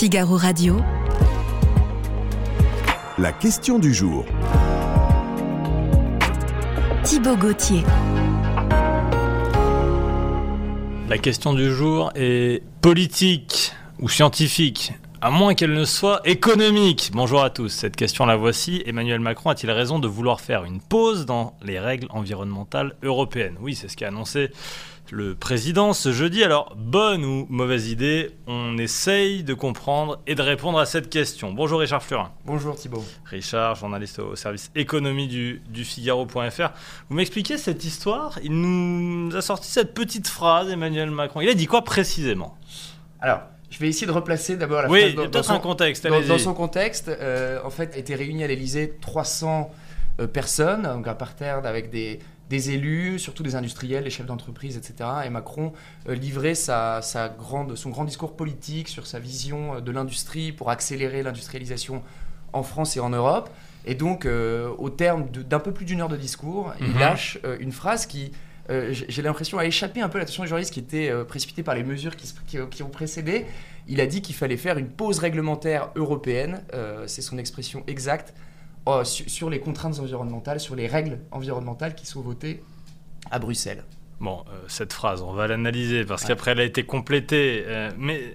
Figaro Radio. La question du jour. Thibaut Gauthier. La question du jour est politique ou scientifique à moins qu'elle ne soit économique. Bonjour à tous, cette question la voici. Emmanuel Macron a-t-il raison de vouloir faire une pause dans les règles environnementales européennes? Oui, c'est ce qu'a annoncé le président ce jeudi. Alors, bonne ou mauvaise idée, on essaye de comprendre et de répondre à cette question. Bonjour Richard Fleurin. Bonjour Thibault. Richard, journaliste au service économie du, du Figaro.fr. Vous m'expliquez cette histoire Il nous a sorti cette petite phrase, Emmanuel Macron. Il a dit quoi précisément? Alors, je vais essayer de replacer d'abord la Oui, phrase peut-être son, un contexte. dans, dans son contexte. euh, en fait, a été réuni à l'Elysée 300 euh, personnes, donc un parterre avec des, des élus, surtout des industriels, des chefs d'entreprise, etc. Et Macron euh, livrait sa, sa grande, son grand discours politique sur sa vision euh, de l'industrie pour accélérer l'industrialisation en France et en Europe. Et donc, euh, au terme d'un peu plus d'une heure de discours, il Mhm. lâche euh, une phrase qui, euh, j'ai l'impression, a échappé un peu à l'attention des journalistes qui étaient précipités par les mesures qui, qui- qui ont précédé. Il a dit qu'il fallait faire une pause réglementaire européenne, c'est son expression exacte, euh, su- sur les contraintes environnementales, sur les règles environnementales qui sont votées à Bruxelles. Bon, euh, cette phrase, on va l'analyser parce qu'après elle a été complétée. euh, mais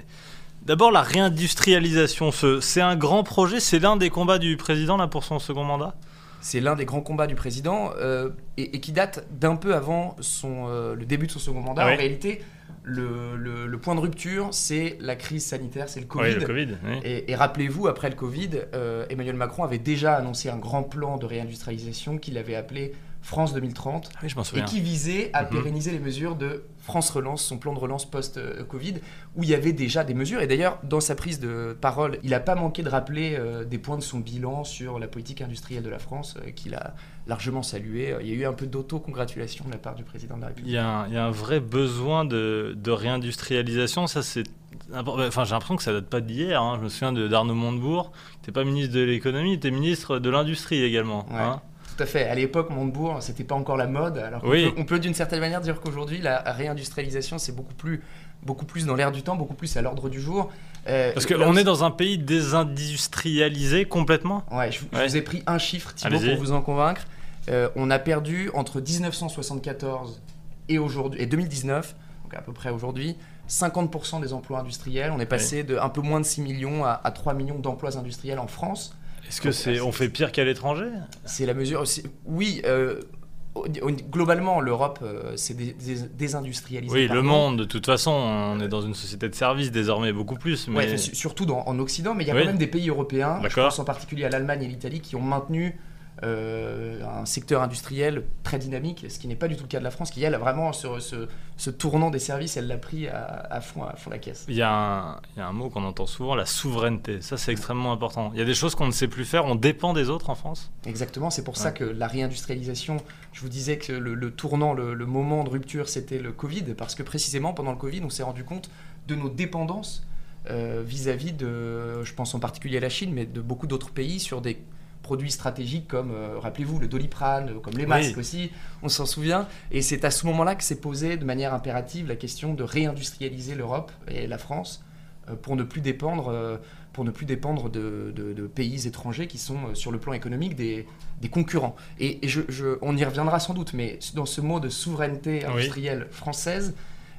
d'abord, la réindustrialisation, ce- c'est un grand projet, c'est l'un des combats du président là pour son second mandat? C'est l'un des grands combats du président euh, et, et qui date d'un peu avant son, euh, le début de son second mandat. Ah oui. En réalité, le, le- le point de rupture, c'est la crise sanitaire, c'est le Covid. Oui, le Covid. oui. Et, et rappelez-vous, après le Covid, euh, Emmanuel Macron avait déjà annoncé un grand plan de réindustrialisation qu'il avait appelé France 2030 Ah Oui, je m'en et qui visait à Mhm. pérenniser les mesures de France Relance, son plan de relance post-Covid, où il y avait déjà des mesures. Et d'ailleurs, dans sa prise de parole, il n'a pas manqué de rappeler euh, des points de son bilan sur la politique industrielle de la France, euh, qu'il a largement salué. Il y a eu un peu d'autocongratulation de la part du président de la Il République. y, a un, il y a un vrai besoin de, de réindustrialisation. Ça, c'est. impor- Enfin, j'ai l'impression que ça date pas d'hier. hein. Je me souviens de- d'Arnaud Montebourg. Tu n'étais pas ministre de l'économie, tu étais ministre de l'industrie également. Ouais. hein. Tout à fait. À l'époque, Montebourg, c'était pas encore la mode. Alors Oui. on peut d'une certaine manière dire qu'aujourd'hui, la réindustrialisation, c'est beaucoup plus, beaucoup plus dans l'air du temps, beaucoup plus à l'ordre du jour. Euh, Parce qu'on est dans un pays désindustrialisé complètement? Ouais, je, je Ouais. vous ai pris un chiffre, Thibaut, pour vous en convaincre. Euh, on a perdu entre 1974 et, aujourd'hui, et 2019, donc à peu près aujourd'hui, 50% des emplois industriels. On est passé de un peu moins de 6 millions à, à 3 millions d'emplois industriels en France. Est-ce que c'est, on fait pire qu'à l'étranger? C'est la mesure. Oui, euh, globalement, l'Europe euh, s'est dé- dé- désindustrialisée. Oui, le monde, de toute façon, on est dans une société de services désormais beaucoup plus. Mais Ouais, surtout dans- en Occident, mais il y a Oui. quand même des pays européens, je pense en particulier à l'Allemagne et l'Italie, qui ont maintenu euh, un secteur industriel très dynamique, ce qui n'est pas du tout le cas de la France, qui elle a vraiment ce, ce- ce tournant des services, elle l'a pris à, à fond, à fond la caisse. il y, a un, il y a un mot qu'on entend souvent, la souveraineté. Ça, c'est extrêmement important. Il y a des choses qu'on ne sait plus faire. On dépend des autres en France. Exactement, c'est pour ça que la réindustrialisation, je vous disais que le, le tournant, le, le moment de rupture, c'était le Covid, parce que précisément pendant le Covid, on s'est rendu compte de nos dépendances euh, vis-à-vis de, je pense en particulier à la Chine, mais de beaucoup d'autres pays sur des produits stratégiques comme, euh, rappelez-vous, le doliprane, euh, comme les masques Oui. aussi, on s'en souvient. Et c'est à ce moment-là que s'est posée de manière impérative la question de réindustrialiser l'Europe et la France euh, pour ne plus dépendre, pour ne plus dépendre de, de- de pays étrangers qui sont sur le plan économique des, des concurrents. Et, et je, je- on y reviendra sans doute, mais dans ce mot de souveraineté Oui. industrielle française,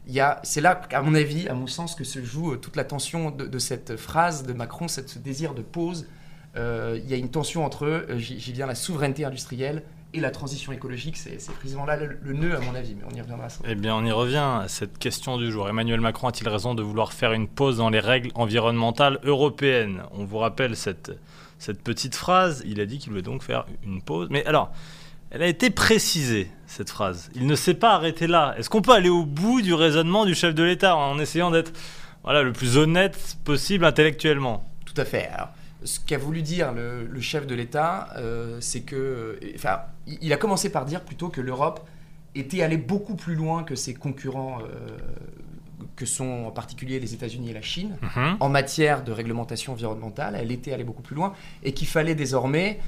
y a- c'est là, à mon avis, à mon sens, que se joue toute la tension de, de cette phrase de Macron, cette, ce désir de pause. Euh, il y a une tension entre, euh, j'y viens, la souveraineté industrielle et la transition écologique. C'est précisément là le, le nœud, à mon avis, mais on y reviendra doute. Eh bien, on y revient à cette question du jour. Emmanuel Macron a-t-il raison de vouloir faire une pause dans les règles environnementales européennes? On vous rappelle cette, cette petite phrase. Il a dit qu'il voulait donc faire une pause. Mais alors, elle a été précisée, cette phrase. Il ne s'est pas arrêté là. Est-ce qu'on peut aller au bout du raisonnement du chef de l'État en essayant d'être voilà, le plus honnête possible intellectuellement? Tout à fait. Alors, ce qu'a voulu dire le, le chef de l'État, euh, c'est que. euh, Enfin, il a commencé par dire plutôt que l'Europe était allée beaucoup plus loin que ses concurrents, euh, que sont en particulier les États-Unis et la Chine, Mhm. en matière de réglementation environnementale. Elle était allée beaucoup plus loin et qu'il fallait désormais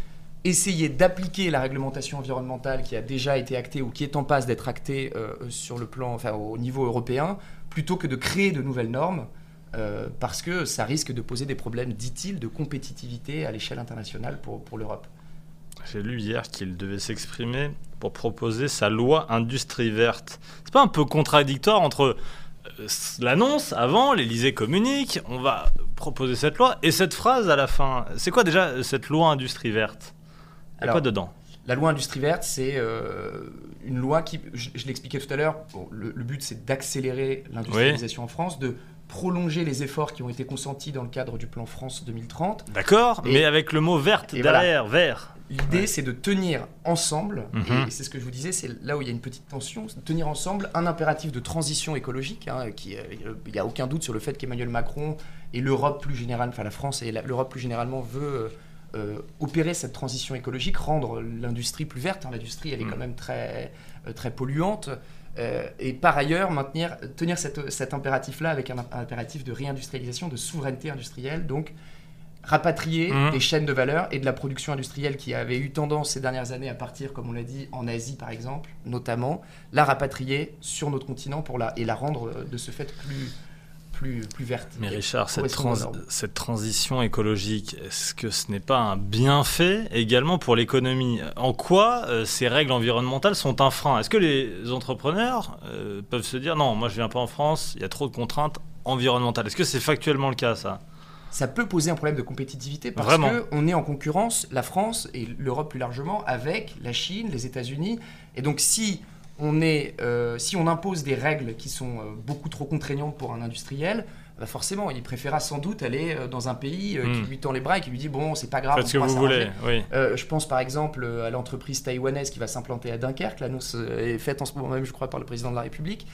essayer d'appliquer la réglementation environnementale qui a déjà été actée ou qui est en passe d'être actée euh, sur le plan, enfin, au niveau européen, plutôt que de créer de nouvelles normes euh, parce que ça risque de poser des problèmes, dit-il, de compétitivité à l'échelle internationale pour, pour l'Europe. J'ai lu hier qu'il devait s'exprimer pour proposer sa loi industrie verte. C'est pas un peu contradictoire entre euh, l'annonce avant, l'Elysée communique, on va proposer cette loi, et cette phrase à la fin C'est quoi déjà cette loi industrie verte? Il y a quoi dedans? La loi industrie verte, c'est euh, une loi qui, je, je l'expliquais tout à l'heure, bon, le, le but c'est d'accélérer l'industrialisation en France, de prolonger les efforts qui ont été consentis dans le cadre du plan France 2030. D'accord, mais avec le mot verte derrière, vert. L'idée, Ouais. c'est de tenir ensemble, Mhm. et c'est ce que je vous disais, c'est là où il y a une petite tension, c'est de tenir ensemble un impératif de transition écologique, hein, qui, euh, il n'y a aucun doute sur le fait qu'Emmanuel Macron et l'Europe plus généralement, enfin la France et l'Europe plus généralement veut euh, euh, opérer cette transition écologique, rendre l'industrie plus verte. hein. L'industrie, elle est Mhm. quand même très, très polluante. Euh, et par ailleurs, maintenir, tenir cette- cet impératif-là avec un, un impératif de réindustrialisation, de souveraineté industrielle, donc rapatrier Mhm. des chaînes de valeur et de la production industrielle qui avait eu tendance ces dernières années à partir, comme on l'a dit, en Asie par exemple, notamment, la rapatrier sur notre continent pour la, et la rendre euh, de ce fait plus, plus, plus verte. Mais Richard, cette, trans- transition écologique, est-ce que ce n'est pas un bienfait également pour l'économie? En quoi euh, ces règles environnementales sont un frein? Est-ce que les entrepreneurs euh, peuvent se dire non, moi je viens pas en France, il y a trop de contraintes environnementales? Est-ce que c'est factuellement le cas ça? Ça peut poser un problème de compétitivité parce Vraiment. qu'on est en concurrence, la France et l'Europe plus largement, avec la Chine, les États-Unis. Et donc si on, est, euh, si on impose des règles qui sont euh, beaucoup trop contraignantes pour un industriel, bah forcément, il préférera sans doute aller euh, dans un pays euh, qui Hmm. lui tend les bras et qui lui dit bon, c'est pas grave, Faites ce que vous voulez, oui. Euh, je pense par exemple à l'entreprise taïwanaise qui va s'implanter à Dunkerque. L'annonce est faite en ce moment même, je crois, par le président de la République.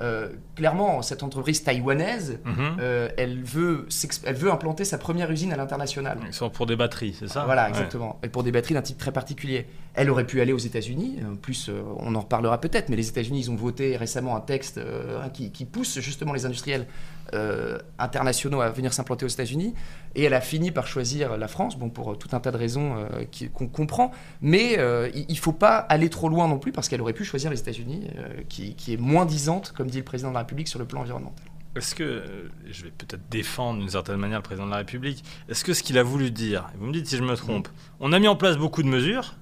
Euh, clairement, cette entreprise taïwanaise, Mhm. euh, elle, veut elle veut implanter sa première usine à l'international. Ils sont pour des batteries, c'est ça? Voilà, Ouais. exactement. Et pour des batteries d'un type très particulier. Elle aurait pu aller aux États-Unis. En plus, euh, on en reparlera peut-être, mais les États-Unis, ils ont voté récemment un texte euh, qui, qui pousse justement les industriels euh, internationaux à venir s'implanter aux États-Unis. Et elle a fini par choisir la France, bon, pour tout un tas de raisons euh, qu'on comprend. Mais euh, il ne faut pas aller trop loin non plus, parce qu'elle aurait pu choisir les États-Unis, euh, qui, qui est moins disante, comme dit le président de la République, sur le plan environnemental. Est-ce que, euh, je vais peut-être défendre d'une certaine manière le président de la République, est-ce que ce qu'il a voulu dire, et vous me dites si je me trompe, on a mis en place beaucoup de mesures,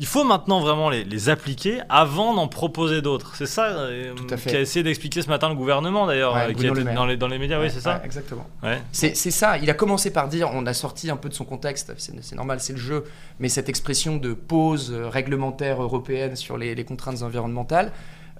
il faut maintenant vraiment les, les appliquer avant d'en proposer d'autres. C'est ça euh, qu'a essayé d'expliquer ce matin le gouvernement d'ailleurs, Ouais, euh, qui Bruno a été Le Maire. dans les, dans les médias, oui c'est ça Ouais, Exactement. C'est ça, il a commencé par dire, on a sorti un peu de son contexte, c'est normal, c'est le jeu, mais cette expression de pause réglementaire européenne sur les, les contraintes environnementales,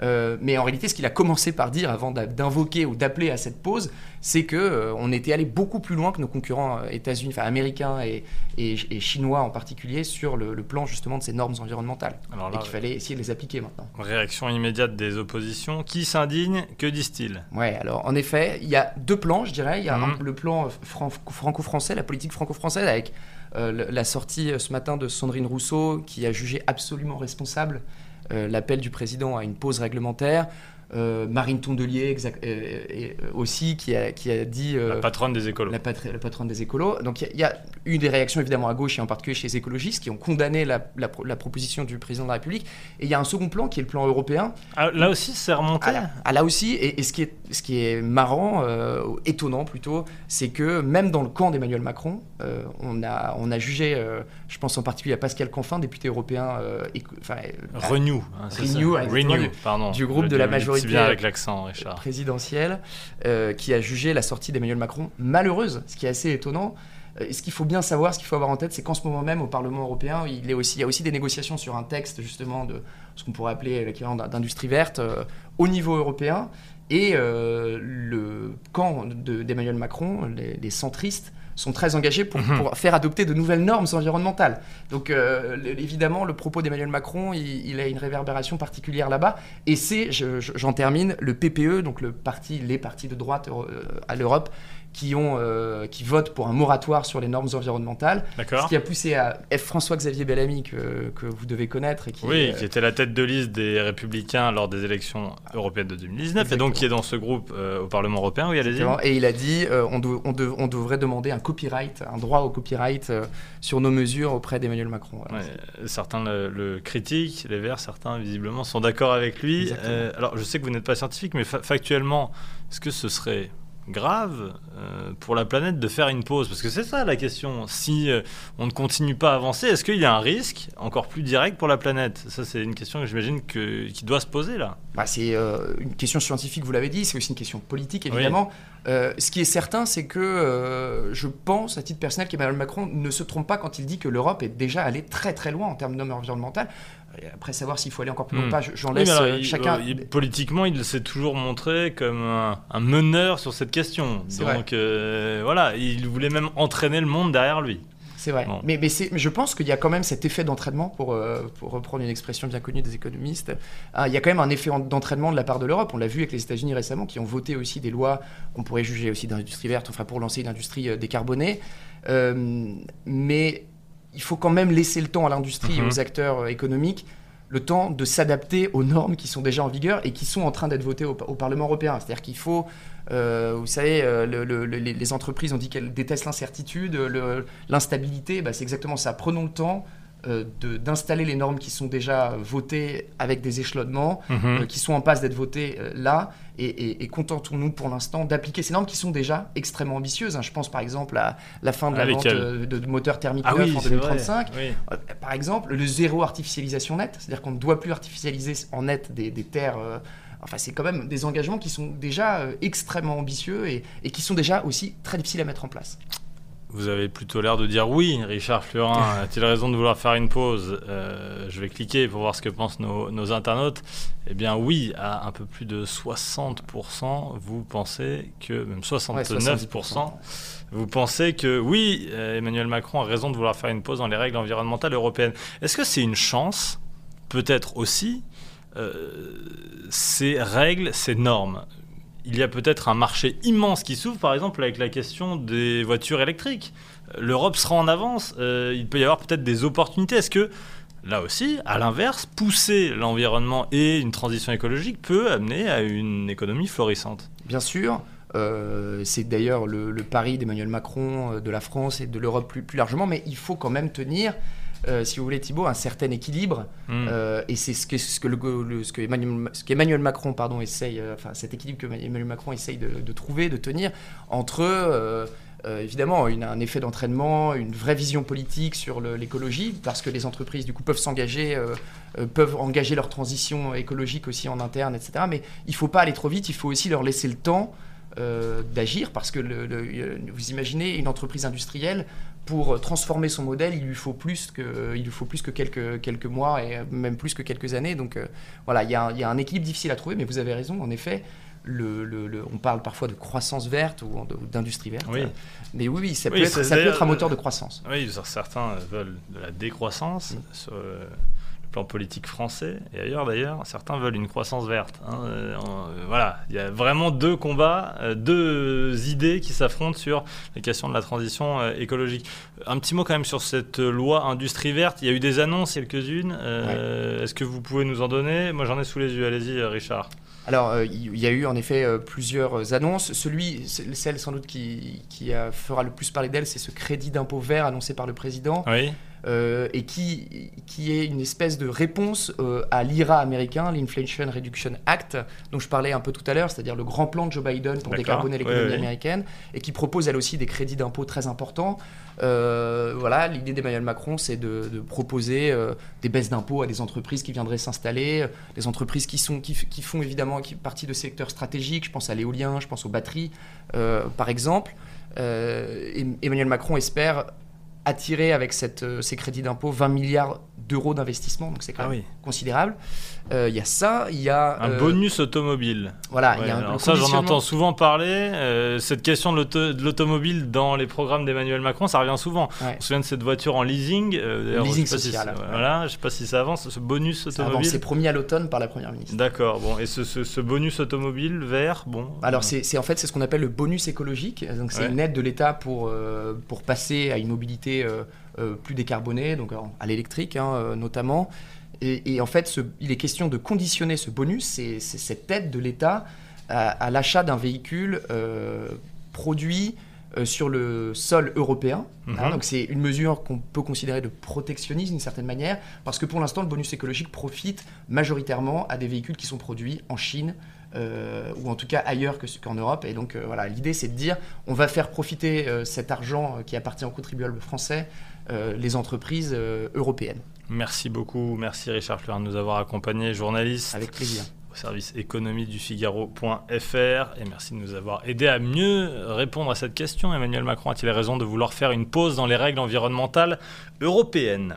euh, mais en réalité, ce qu'il a commencé par dire avant d'invoquer ou d'appeler à cette pause, c'est que euh, on était allé beaucoup plus loin que nos concurrents euh, états-unis, enfin américains et, et- et chinois en particulier, sur le, le plan justement de ces normes environnementales, Alors et qu'il fallait essayer de les appliquer maintenant. réaction immédiate des oppositions. Qui s'indigne? Que disent-ils? Ouais, alors en effet, il y a deux plans, je dirais. Il y a Mhm. un- le plan fran- franco-français, la politique franco-française, avec euh, la sortie ce matin de Sandrine Rousseau, qui a jugé absolument responsable l'appel du président à une pause réglementaire. Euh, Marine Tondelier exact- euh, et, euh, aussi, qui a, qui a dit... La patronne des écolos. la, patronne des écolos. Donc il y a- il y, a eu des réactions évidemment à gauche et en particulier chez les écologistes qui ont condamné la, la pro- la proposition du président de la République. Et il y a un second plan qui est le plan européen, Ah, là aussi, c'est remonté ah là, ah là aussi, et, et ce, qui est, ce qui est marrant, étonnant plutôt, c'est que même dans le camp d'Emmanuel Macron, on, a, on a jugé, je pense en particulier à Pascal Canfin, député européen éco- Renew. hein, c'est Renew, pardon. du groupe de la dis majorité, bien euh, avec l'accent, Richard. présidentielle, euh, qui a jugé la sortie d'Emmanuel Macron malheureuse, ce qui est assez étonnant. Euh, et ce qu'il faut bien savoir, ce qu'il faut avoir en tête, c'est qu'en ce moment même, au Parlement européen, il, est aussi, il y a aussi des négociations sur un texte, justement, de ce qu'on pourrait appeler l'équivalent d'in- d'industrie verte euh, au niveau européen. Et euh, le camp de- d'Emmanuel Macron, les, les centristes, sont très engagés pour, Mhm. pour faire adopter de nouvelles normes environnementales. Donc euh, évidemment, le propos d'Emmanuel Macron, il, il a une réverbération particulière là-bas. Et c'est, je- je- j'en termine, le PPE, donc le parti, les partis de droite euh, à l'Europe, qui, ont, euh, qui votent pour un moratoire sur les normes environnementales. Ce qui a poussé à F. François-Xavier Bellamy, que, que vous devez connaître. Et qui, Oui, euh, qui était la tête de liste des Républicains lors des élections européennes de 2019, et donc qui est dans ce groupe euh, au Parlement européen. Oui, allez-y. Et il a dit on, dev- on, dev- on devrait demander un copyright, un droit au copyright sur nos mesures auprès d'Emmanuel Macron. Voilà. Ouais, certains le, le critiquent, les Verts, certains visiblement sont d'accord avec lui. Alors, je sais que vous n'êtes pas scientifique, mais fa- factuellement, est-ce que ce serait grave euh, pour la planète de faire une pause Parce que c'est ça la question. Si euh, on ne continue pas à avancer, est-ce qu'il y a un risque encore plus direct pour la planète? Ça, c'est une question que j'imagine que, qui doit se poser là. Bah, c'est euh, une question scientifique, vous l'avez dit, c'est aussi une question politique, évidemment. Ce qui est certain, c'est que je pense, à titre personnel, qu'Emmanuel Macron ne se trompe pas quand il dit que l'Europe est déjà allée très très loin en termes de normes environnementales. Et après, savoir s'il faut aller encore plus loin ou pas, je- j'en laisse mais alors, il- chacun. il- politiquement, il s'est toujours montré comme un, un meneur sur cette question. C'est vrai. Donc euh, voilà, il voulait même entraîner le monde derrière lui. C'est vrai. Bon. Mais, mais, c'est- mais je pense qu'il y a quand même cet effet d'entraînement, pour, euh, pour reprendre une expression bien connue des économistes. Ah, il y a quand même un effet en- d'entraînement de la part de l'Europe. On l'a vu avec les États-Unis récemment, qui ont voté aussi des lois qu'on pourrait juger aussi d'industrie verte, enfin pour lancer une industrie euh, décarbonée. Euh, mais il faut quand même laisser le temps à l'industrie et Mhm. aux acteurs euh, économiques le temps de s'adapter aux normes qui sont déjà en vigueur et qui sont en train d'être votées au, au Parlement européen. C'est-à-dire qu'il faut, euh, vous savez, euh, le- le- le- les, entreprises ont dit qu'elles détestent l'incertitude, l'instabilité, bah, c'est exactement ça. Prenons le temps d'installer les normes qui sont déjà votées avec des échelonnements, Mhm. euh, qui sont en passe d'être votées euh, là, et, et- et contentons-nous pour l'instant d'appliquer ces normes qui sont déjà extrêmement ambitieuses. hein. Je pense par exemple à la fin de Ah, la vente lesquelles euh, de, de moteurs thermiques Ah neufs oui, en c'est vrai. 2035. Oui. Euh, Par exemple, le zéro artificialisation nette, c'est-à-dire qu'on ne doit plus artificialiser en net des, des terres. euh, enfin, c'est quand même des engagements qui sont déjà euh, extrêmement ambitieux et, et qui sont déjà aussi très difficiles à mettre en place. Vous avez plutôt l'air de dire oui, Richard Flurin. A-t-il raison de vouloir faire une pause? Euh, Je vais cliquer pour voir ce que pensent nos, nos internautes. Eh bien oui, à un peu plus de 60%, vous pensez que, même Ouais, 69%, vous pensez que oui, euh, Emmanuel Macron a raison de vouloir faire une pause dans les règles environnementales européennes. Est-ce que c'est une chance? Peut-être aussi. euh, ces règles, ces normes il y a peut-être un marché immense qui s'ouvre, par exemple avec la question des voitures électriques. L'Europe sera en avance, euh, il peut y avoir peut-être des opportunités. Est-ce que, là aussi, à l'inverse, pousser l'environnement et une transition écologique peut amener à une économie florissante? Bien sûr, euh, c'est d'ailleurs le, pari d'Emmanuel Macron, euh, de la France et de l'Europe plus largement, mais il faut quand même tenir, euh, si vous voulez Thibault, un certain équilibre. Hmm. Euh, et c'est ce que, ce que, le, le- ce que Emmanuel, ce qu'Emmanuel Macron pardon, essaye, euh, enfin cet équilibre que Emmanuel Macron essaye de, de trouver, de tenir entre euh, évidemment une- un effet d'entraînement, une vraie vision politique sur l'écologie, parce que les entreprises du coup peuvent s'engager, euh, euh, peuvent engager leur transition écologique aussi en interne, etc. Mais il faut pas aller trop vite, il faut aussi leur laisser le temps euh, d'agir, parce que le- le- euh, vous imaginez une entreprise industrielle pour transformer son modèle, il lui faut plus que, il lui faut plus que quelques, quelques mois et même plus que quelques années. Donc euh, voilà, il y, a un- il y a un équilibre difficile à trouver, mais vous avez raison, en effet. Le, le- le- on parle parfois de croissance verte ou, d'industrie verte. Oui. Mais oui, oui, ça, Oui, peut, être, ça peut d'ailleurs- être un moteur de croissance. Oui, certains veulent de la décroissance Mm. sur plan politique français et ailleurs d'ailleurs. Certains veulent une croissance verte. hein. Euh, euh, voilà, il y a vraiment deux combats, euh, deux idées qui s'affrontent sur les questions de la transition écologique. Un petit mot quand même sur cette loi industrie verte. Il y a eu des annonces, quelques-unes. Est-ce que vous pouvez nous en donner? Moi j'en ai sous les yeux. Allez-y, Richard. Alors, il y a eu en effet plusieurs annonces. Celui, celle sans doute qui, qui fera le plus parler d'elle, c'est ce crédit d'impôt vert annoncé par le président. Oui. Euh, et qui, qui est une espèce de réponse euh, à l'IRA américain, l'Inflation Reduction Act, dont je parlais un peu tout à l'heure, c'est-à-dire le grand plan de Joe Biden pour décarboner l'économie Oui, oui. américaine, et qui propose elle aussi des crédits d'impôt très importants. Euh, voilà, l'idée d'Emmanuel Macron, c'est de, de proposer des baisses d'impôts à des entreprises qui viendraient s'installer, des entreprises qui, sont, qui, font évidemment qui, partie de secteurs stratégiques, je pense à l'éolien, je pense aux batteries, par exemple. Euh, Emmanuel Macron espère attirer avec cette, euh, ces crédits d'impôt 20 milliards d'euros d'investissement, donc c'est quand Ah même oui. considérable. Euh, Il y a ça, il y a... Un euh, bonus automobile. Voilà, il Ouais, y a un ça, j'en entends souvent parler. Euh, cette question de l'auto- de l'automobile dans les programmes d'Emmanuel Macron, ça revient souvent. Ouais. On se souvient de cette voiture en leasing. euh, Leasing je si social, ouais. voilà, je sais pas si ça avance, ce bonus Ça avance, automobile. c'est promis à l'automne par la Première ministre. D'accord, bon. Et ce, ce- ce bonus automobile vert, bon. Alors c'est c'est- en fait c'est ce qu'on appelle le bonus écologique. Donc c'est Ouais. une aide de l'État pour euh, pour passer à une mobilité euh, euh, plus décarbonée, donc en- à l'électrique hein, euh, notamment. Et, et en fait, ce- il est question de conditionner ce bonus, c'est cette aide de l'État à, à l'achat d'un véhicule euh, produit euh, sur le sol européen. hein. Mhm. donc c'est une mesure qu'on peut considérer de protectionnisme d'une certaine manière, parce que pour l'instant le bonus écologique profite majoritairement à des véhicules qui sont produits en Chine, euh, ou en tout cas ailleurs que- qu'en Europe. Et donc euh, voilà, l'idée c'est de dire on va faire profiter euh, cet argent qui appartient aux contribuables français, les entreprises européennes. Merci beaucoup, merci Richard Fleurin de nous avoir accompagnés, journaliste Avec plaisir. au service économie du Figaro.fr et merci de nous avoir aidé à mieux répondre à cette question. Emmanuel Macron a-t-il raison de vouloir faire une pause dans les règles environnementales européennes?